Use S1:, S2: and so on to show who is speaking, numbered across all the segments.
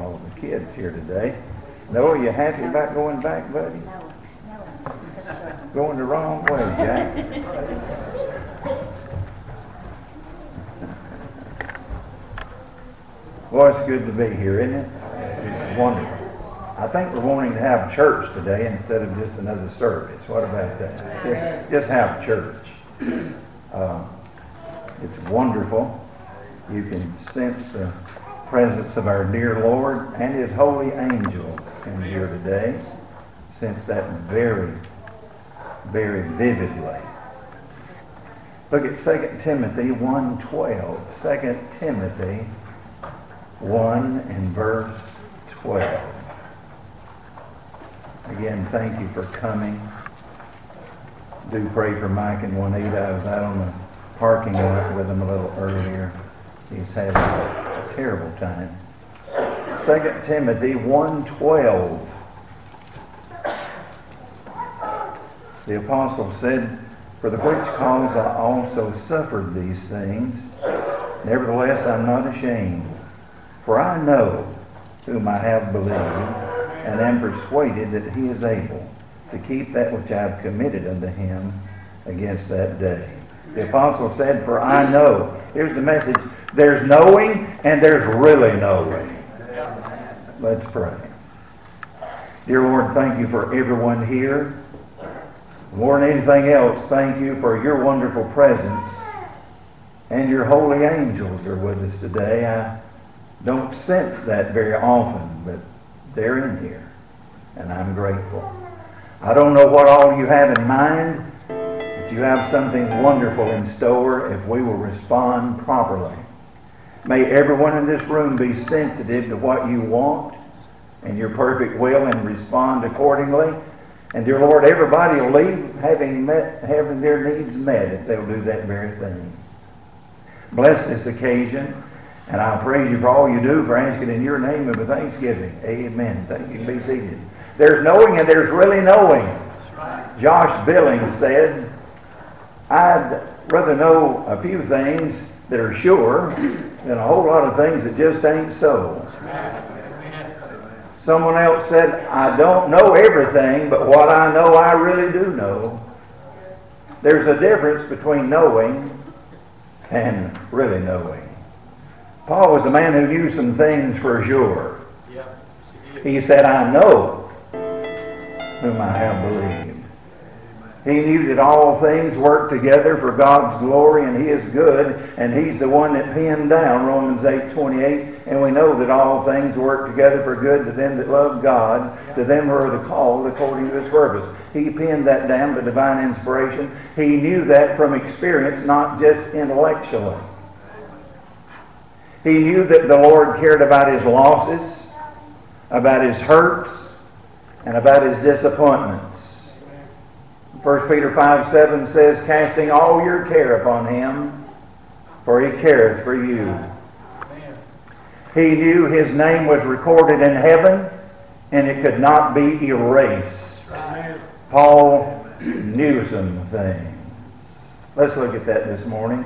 S1: all of the kids here today. No, are you happy about going back, buddy?
S2: No, no.
S1: Going the wrong way, Jack. Boy, it's good to be here, isn't it? It's wonderful. I think we're wanting to have church today instead of just another service. What about that? Just, just have church. Um, it's wonderful. You can sense the presence of our dear Lord and His holy angels in here today. since that very, very vividly. Look at 2 Timothy 1.12. 2 Timothy 1 and verse 12. Again, thank you for coming. Do pray for Mike and Juanita. I was out on the parking lot with them a little earlier. He's having terrible time. 2 Timothy 1.12. The apostle said, For the which cause I also suffered these things. Nevertheless, I'm not ashamed. For I know whom I have believed, and am persuaded that he is able to keep that which I have committed unto him against that day. The apostle said, For I know. Here's the message. There's knowing and there's really knowing. Let's pray. Dear Lord, thank you for everyone here. More than anything else, thank you for your wonderful presence. And your holy angels are with us today. I don't sense that very often, but they're in here. And I'm grateful. I don't know what all you have in mind, but you have something wonderful in store if we will respond properly. May everyone in this room be sensitive to what you want and your perfect will and respond accordingly. And dear Lord, everybody will leave having met, having their needs met if they'll do that very thing. Bless this occasion, and I praise you for all you do, for asking in your name and with thanksgiving. Amen. Thank you. Be seated. There's knowing and there's really knowing. Josh Billings said, I'd rather know a few things that are sure than a whole lot of things that just ain't so. Someone else said, I don't know everything, but what I know I really do know. There's a difference between knowing and really knowing. Paul was a man who knew some things for sure. He said, I know whom I have believed. He knew that all things work together for God's glory and He is good, and He's the one that penned down Romans 8 28. And we know that all things work together for good to them that love God, to them who are the called according to His purpose. He penned that down by divine inspiration. He knew that from experience, not just intellectually. He knew that the Lord cared about his losses, about his hurts, and about his disappointments. 1 Peter 5 7 says, Casting all your care upon him, for he careth for you. He knew his name was recorded in heaven, and it could not be erased. Paul knew some things. Let's look at that this morning.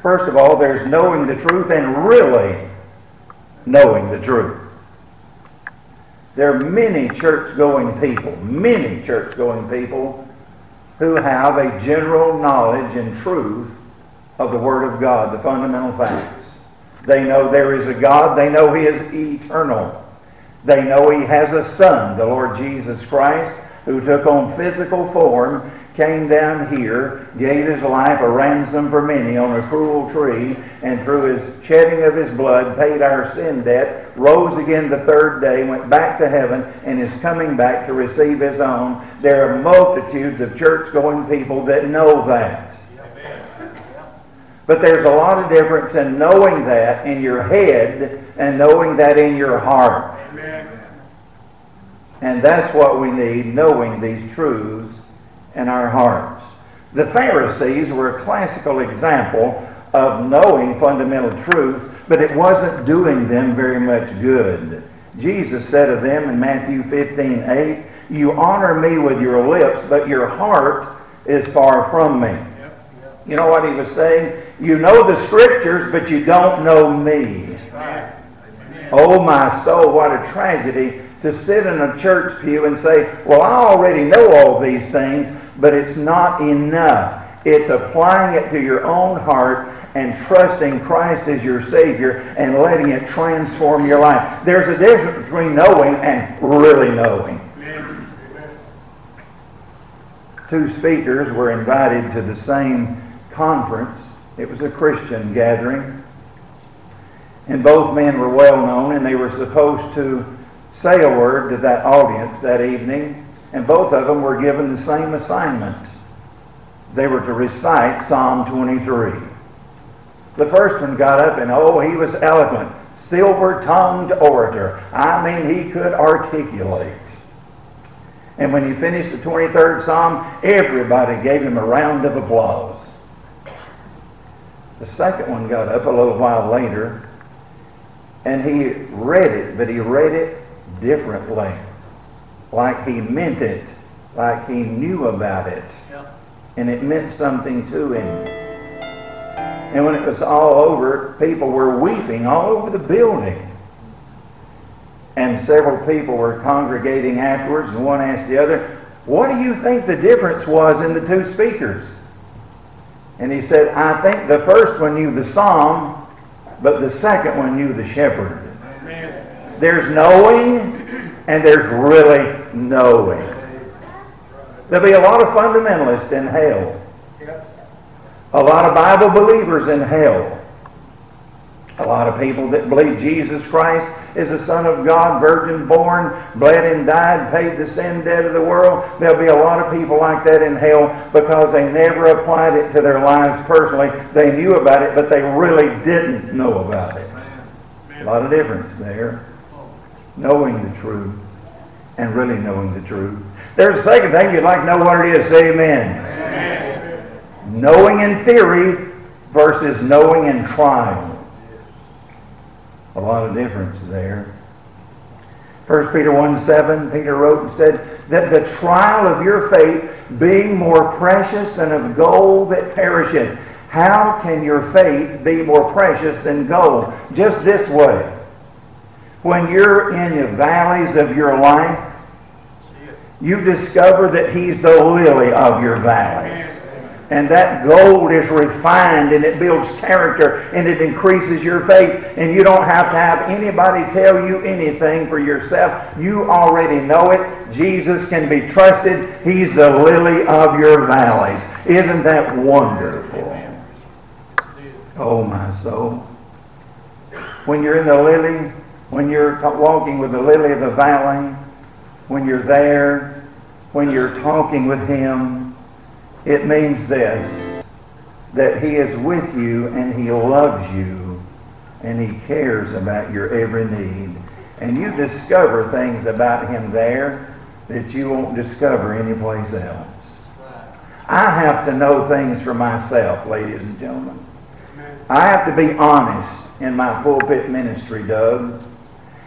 S1: First of all, there's knowing the truth and really knowing the truth. There are many church going people, many church going people who have a general knowledge and truth of the Word of God, the fundamental facts. They know there is a God. They know He is eternal. They know He has a Son, the Lord Jesus Christ, who took on physical form, came down here, gave His life a ransom for many on a cruel tree, and through His shedding of His blood paid our sin debt, rose again the third day, went back to heaven, and is coming back to receive His own. There are multitudes of church-going people that know that. But there's a lot of difference in knowing that in your head and knowing that in your heart. And that's what we need, knowing these truths in our hearts. The Pharisees were a classical example of knowing fundamental truths, but it wasn't doing them very much good. Jesus said of them in Matthew 15, 8, You honor me with your lips, but your heart is far from me. You know what he was saying? You know the scriptures, but you don't know me. Oh, my soul, what a tragedy to sit in a church pew and say, Well, I already know all these things, but it's not enough. It's applying it to your own heart and trusting Christ as your Savior and letting it transform your life. There's a difference between knowing and really knowing. Two speakers were invited to the same conference. It was a Christian gathering. And both men were well known, and they were supposed to say a word to that audience that evening. And both of them were given the same assignment. They were to recite Psalm 23. The first one got up, and oh, he was eloquent. Silver tongued orator. I mean, he could articulate. And when he finished the 23rd Psalm, everybody gave him a round of applause. The second one got up a little while later, and he read it, but he read it differently. Like he meant it, like he knew about it. Yep. And it meant something to him. And when it was all over, people were weeping all over the building. And several people were congregating afterwards, and one asked the other, What do you think the difference was in the two speakers? And he said, I think the first one knew the psalm, but the second one knew the shepherd. Amen. There's knowing, and there's really knowing. There'll be a lot of fundamentalists in hell. A lot of Bible believers in hell. A lot of people that believe Jesus Christ is the Son of God, virgin born, bled and died, paid the sin debt of the world. There'll be a lot of people like that in hell because they never applied it to their lives personally. They knew about it, but they really didn't know about it. A lot of difference there. Knowing the truth and really knowing the truth. There's a second thing you'd like to know what it is. Say amen. amen. Knowing in theory versus knowing in trial a lot of difference there. 1 Peter 1 7, Peter wrote and said, That the trial of your faith, being more precious than of gold that perisheth, how can your faith be more precious than gold? Just this way. When you're in the valleys of your life, you discover that He's the lily of your valleys. And that gold is refined and it builds character and it increases your faith. And you don't have to have anybody tell you anything for yourself. You already know it. Jesus can be trusted. He's the lily of your valleys. Isn't that wonderful? Oh, my soul. When you're in the lily, when you're walking with the lily of the valley, when you're there, when you're talking with Him, it means this that He is with you and He loves you and He cares about your every need. And you discover things about Him there that you won't discover anyplace else. I have to know things for myself, ladies and gentlemen. I have to be honest in my pulpit ministry, Doug.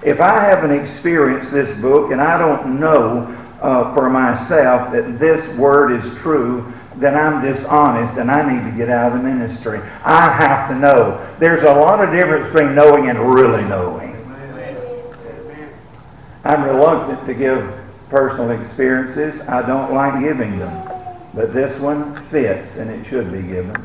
S1: If I haven't experienced this book and I don't know uh, for myself that this word is true, then I'm dishonest and I need to get out of the ministry. I have to know. There's a lot of difference between knowing and really knowing. I'm reluctant to give personal experiences. I don't like giving them. But this one fits and it should be given.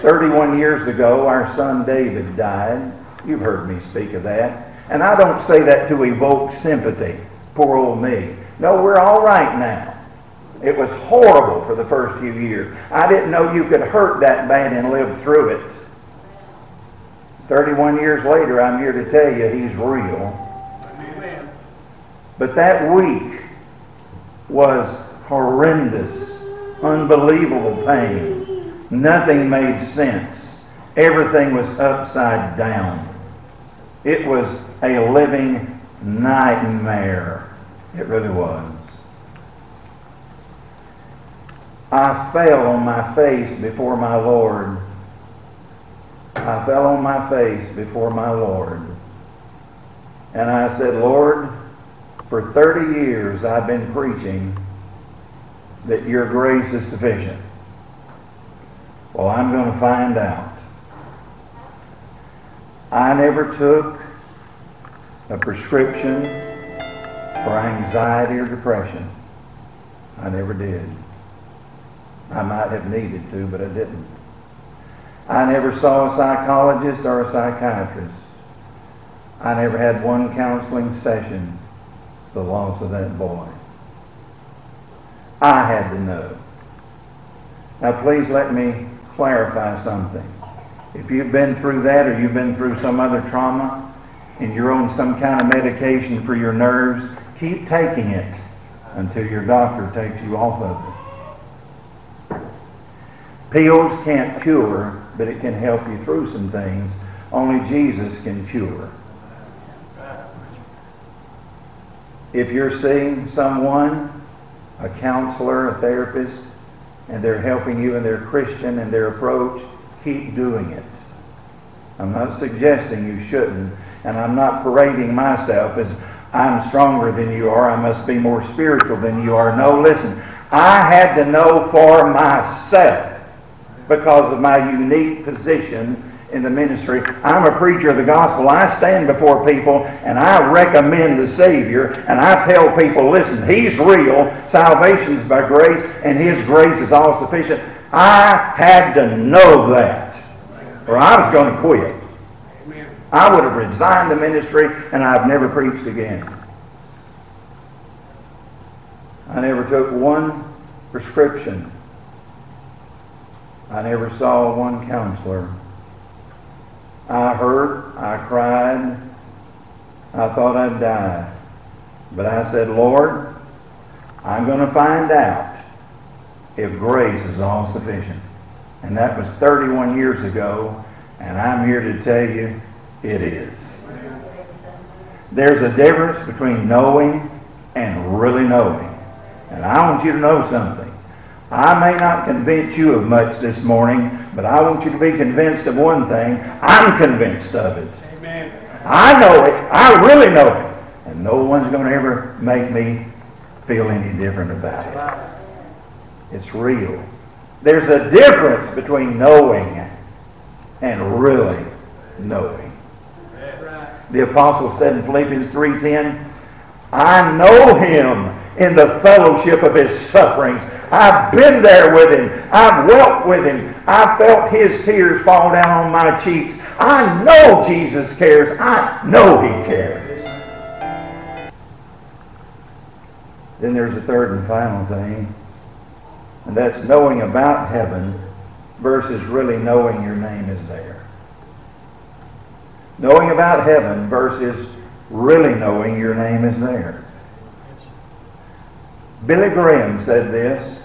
S1: 31 years ago, our son David died. You've heard me speak of that. And I don't say that to evoke sympathy. Poor old me. No, we're all right now. It was horrible for the first few years. I didn't know you could hurt that bad and live through it. 31 years later, I'm here to tell you he's real. But that week was horrendous, unbelievable pain. Nothing made sense. Everything was upside down. It was a living nightmare. It really was. I fell on my face before my Lord. I fell on my face before my Lord. And I said, Lord, for 30 years I've been preaching that your grace is sufficient. Well, I'm going to find out. I never took a prescription. for anxiety or depression. I never did. I might have needed to, but I didn't. I never saw a psychologist or a psychiatrist. I never had one counseling session, the loss of that boy. I had to know. Now please let me clarify something. If you've been through that or you've been through some other trauma and you're on some kind of medication for your nerves, keep taking it until your doctor takes you off of it. Pills can't cure, but it can help you through some things. Only Jesus can cure. If you're seeing someone, a counselor, a therapist, and they're helping you and they're Christian and their approach, keep doing it. I'm not suggesting you shouldn't, and I'm not parading myself as I'm stronger than you are, I must be more spiritual than you are. No, listen, I had to know for myself because of my unique position in the ministry. I'm a preacher of the gospel. I stand before people and I recommend the Savior and I tell people, listen, He's real. Salvation is by grace and His grace is all sufficient. I had to know that or I was going to quit. I would have resigned the ministry and I've never preached again. I never took one prescription. I never saw one counselor. I hurt, I cried, I thought I'd die. But I said, Lord, I'm going to find out if grace is all sufficient. And that was 31 years ago, and I'm here to tell you it is. There's a difference between knowing and really knowing. And I want you to know something. I may not convince you of much this morning, but I want you to be convinced of one thing. I'm convinced of it. Amen. I know it. I really know it. And no one's going to ever make me feel any different about it. It's real. There's a difference between knowing and really knowing. The apostle said in Philippians 3.10, I know him in the fellowship of his sufferings. I've been there with him. I've wept with him. I've felt his tears fall down on my cheeks. I know Jesus cares. I know he cares. Then there's a third and final thing, and that's knowing about heaven versus really knowing your name is there. Knowing about heaven versus really knowing your name is there. Billy Graham said this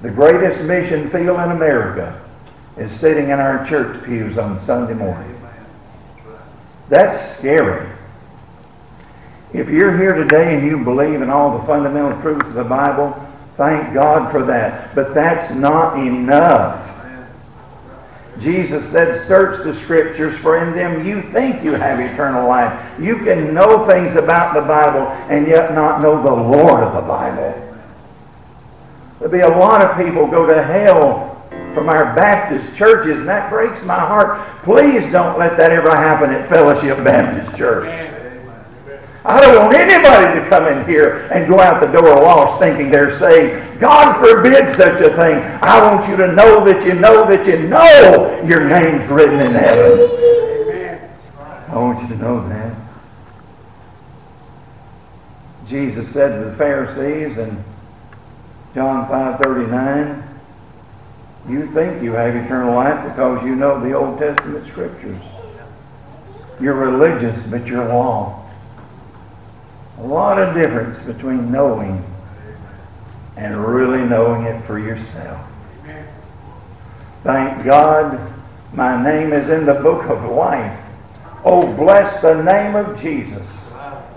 S1: The greatest mission field in America is sitting in our church pews on Sunday morning. That's scary. If you're here today and you believe in all the fundamental truths of the Bible, thank God for that. But that's not enough. Jesus said, Search the Scriptures, for in them you think you have eternal life. You can know things about the Bible and yet not know the Lord of the Bible. There'll be a lot of people go to hell from our Baptist churches, and that breaks my heart. Please don't let that ever happen at Fellowship Baptist Church. I don't want anybody to come in here and go out the door lost thinking they're saved. God forbid such a thing. I want you to know that you know that you know your name's written in heaven. I want you to know that. Jesus said to the Pharisees in John 5.39, you think you have eternal life because you know the Old Testament scriptures. You're religious, but you're lost. A lot of difference between knowing and really knowing it for yourself. Thank God my name is in the book of life. Oh, bless the name of Jesus.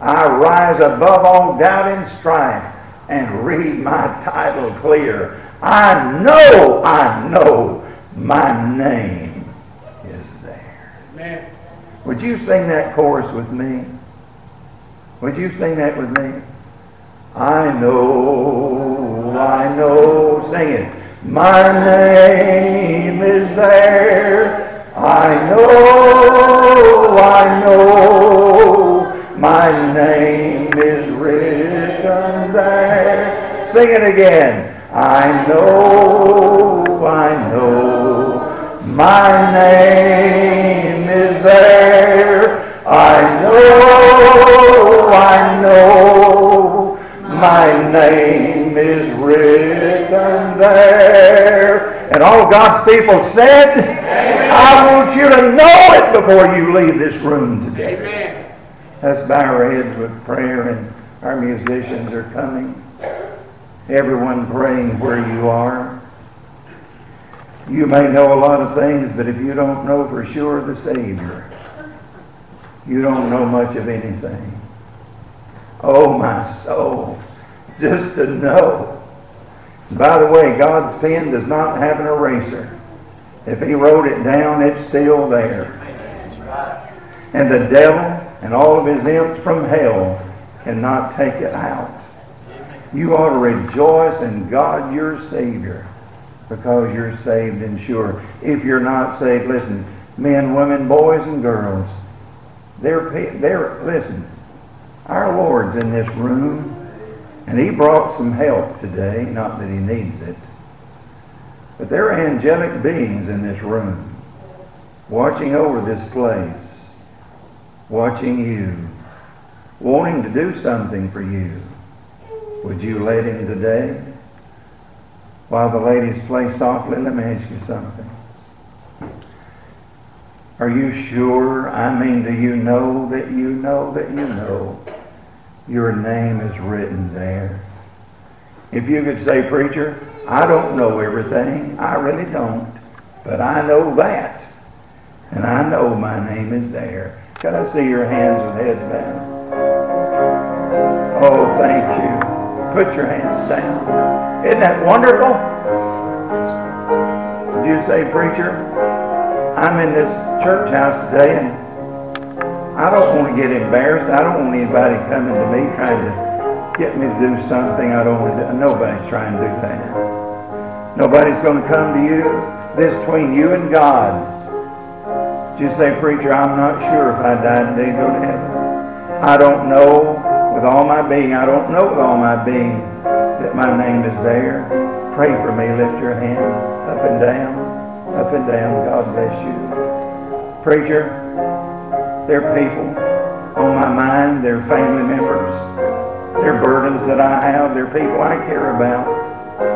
S1: I rise above all doubt and strife and read my title clear. I know, I know my name is there. Amen. Would you sing that chorus with me? Would you sing that with me? I know, I know, sing it. My name is there. I know, I know, my name is written there. Sing it again. I know, I know, my name is there. I know, I know, my name is written there. And all God's people said, I want you to know it before you leave this room today.
S3: Amen.
S1: Let's bow our heads with prayer, and our musicians are coming. Everyone praying where you are. You may know a lot of things, but if you don't know for sure the Savior, you don't know much of anything. Oh, my soul, just to know. By the way, God's pen does not have an eraser. If He wrote it down, it's still there. And the devil and all of his imps from hell cannot take it out. You ought to rejoice in God your Savior because you're saved and sure. If you're not saved, listen, men, women, boys, and girls, they're, they're, listen, our Lord's in this room, and He brought some help today, not that He needs it. But there are angelic beings in this room watching over this place, watching you, wanting to do something for you. Would you let him today? While the ladies play softly, let me ask you something. Are you sure? I mean, do you know that you know that you know your name is written there? If you could say, Preacher, I don't know everything. I really don't. But I know that. And I know my name is there. Can I see your hands with heads down? Oh, thank you. Put your hands down. Isn't that wonderful? Did you say, preacher, I'm in this church house today and I don't want to get embarrassed. I don't want anybody coming to me trying to get me to do something I don't want to do. Nobody's trying to do that. Nobody's going to come to you. This between you and God. You say, preacher, I'm not sure if I died today go to heaven. I don't know with all my being. I don't know with all my being that my name is there. Pray for me. Lift your hand up and down, up and down. God bless you. Preacher, there are people on my mind. They're family members. They're burdens that I have. They're people I care about.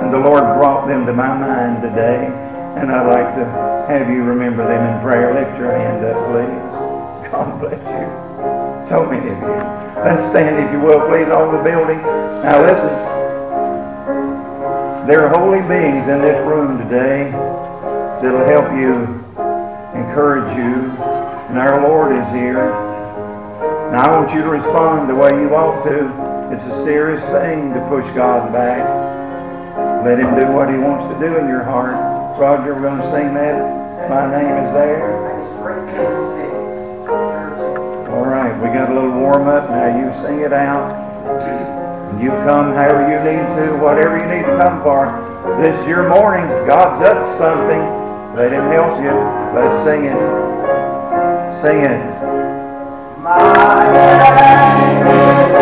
S1: And the Lord brought them to my mind today. And I'd like to have you remember them in prayer. Lift your hand up, please. God bless you. So many of you. Let's stand, if you will, please, all the building. Now listen. There are holy beings in this room today that'll help you, encourage you, and our Lord is here. Now I want you to respond the way you ought to. It's a serious thing to push God back. Let him do what he wants to do in your heart. Roger, we're going to sing that. My name is there. All right, we got a little warm up. Now you sing it out. You come however you need to, whatever you need to come for. This is your morning. God's up to something. Let him help you. Let's sing it. Sing it. My name is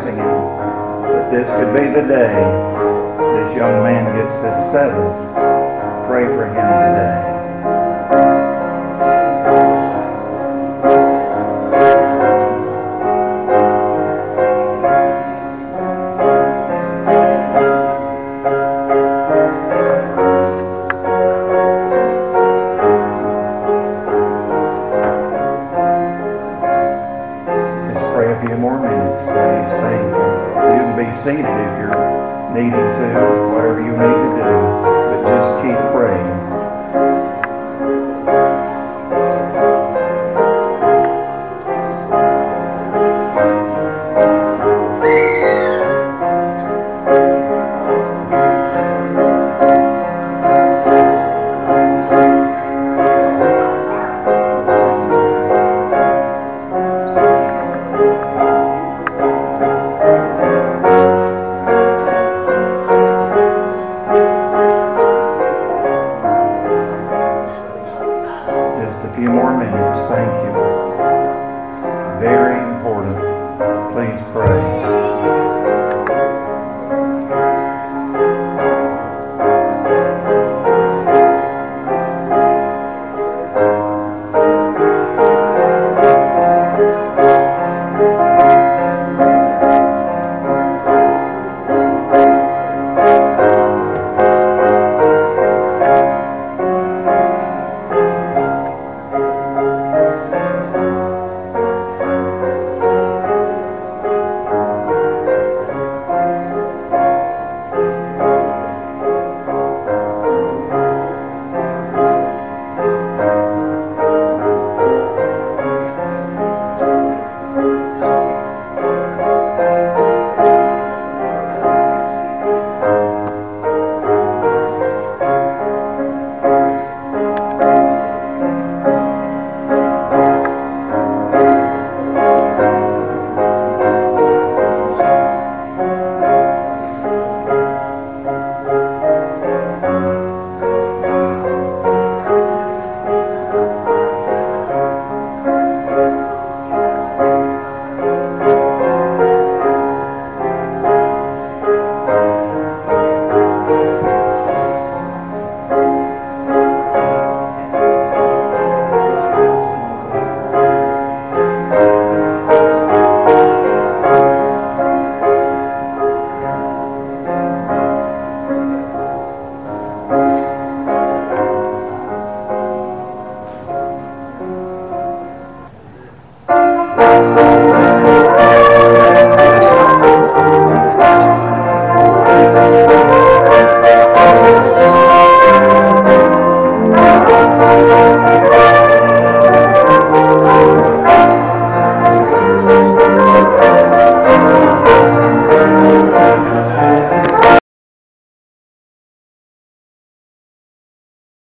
S1: blessing him that this could be the day this young man gets this settled. Pray for him today.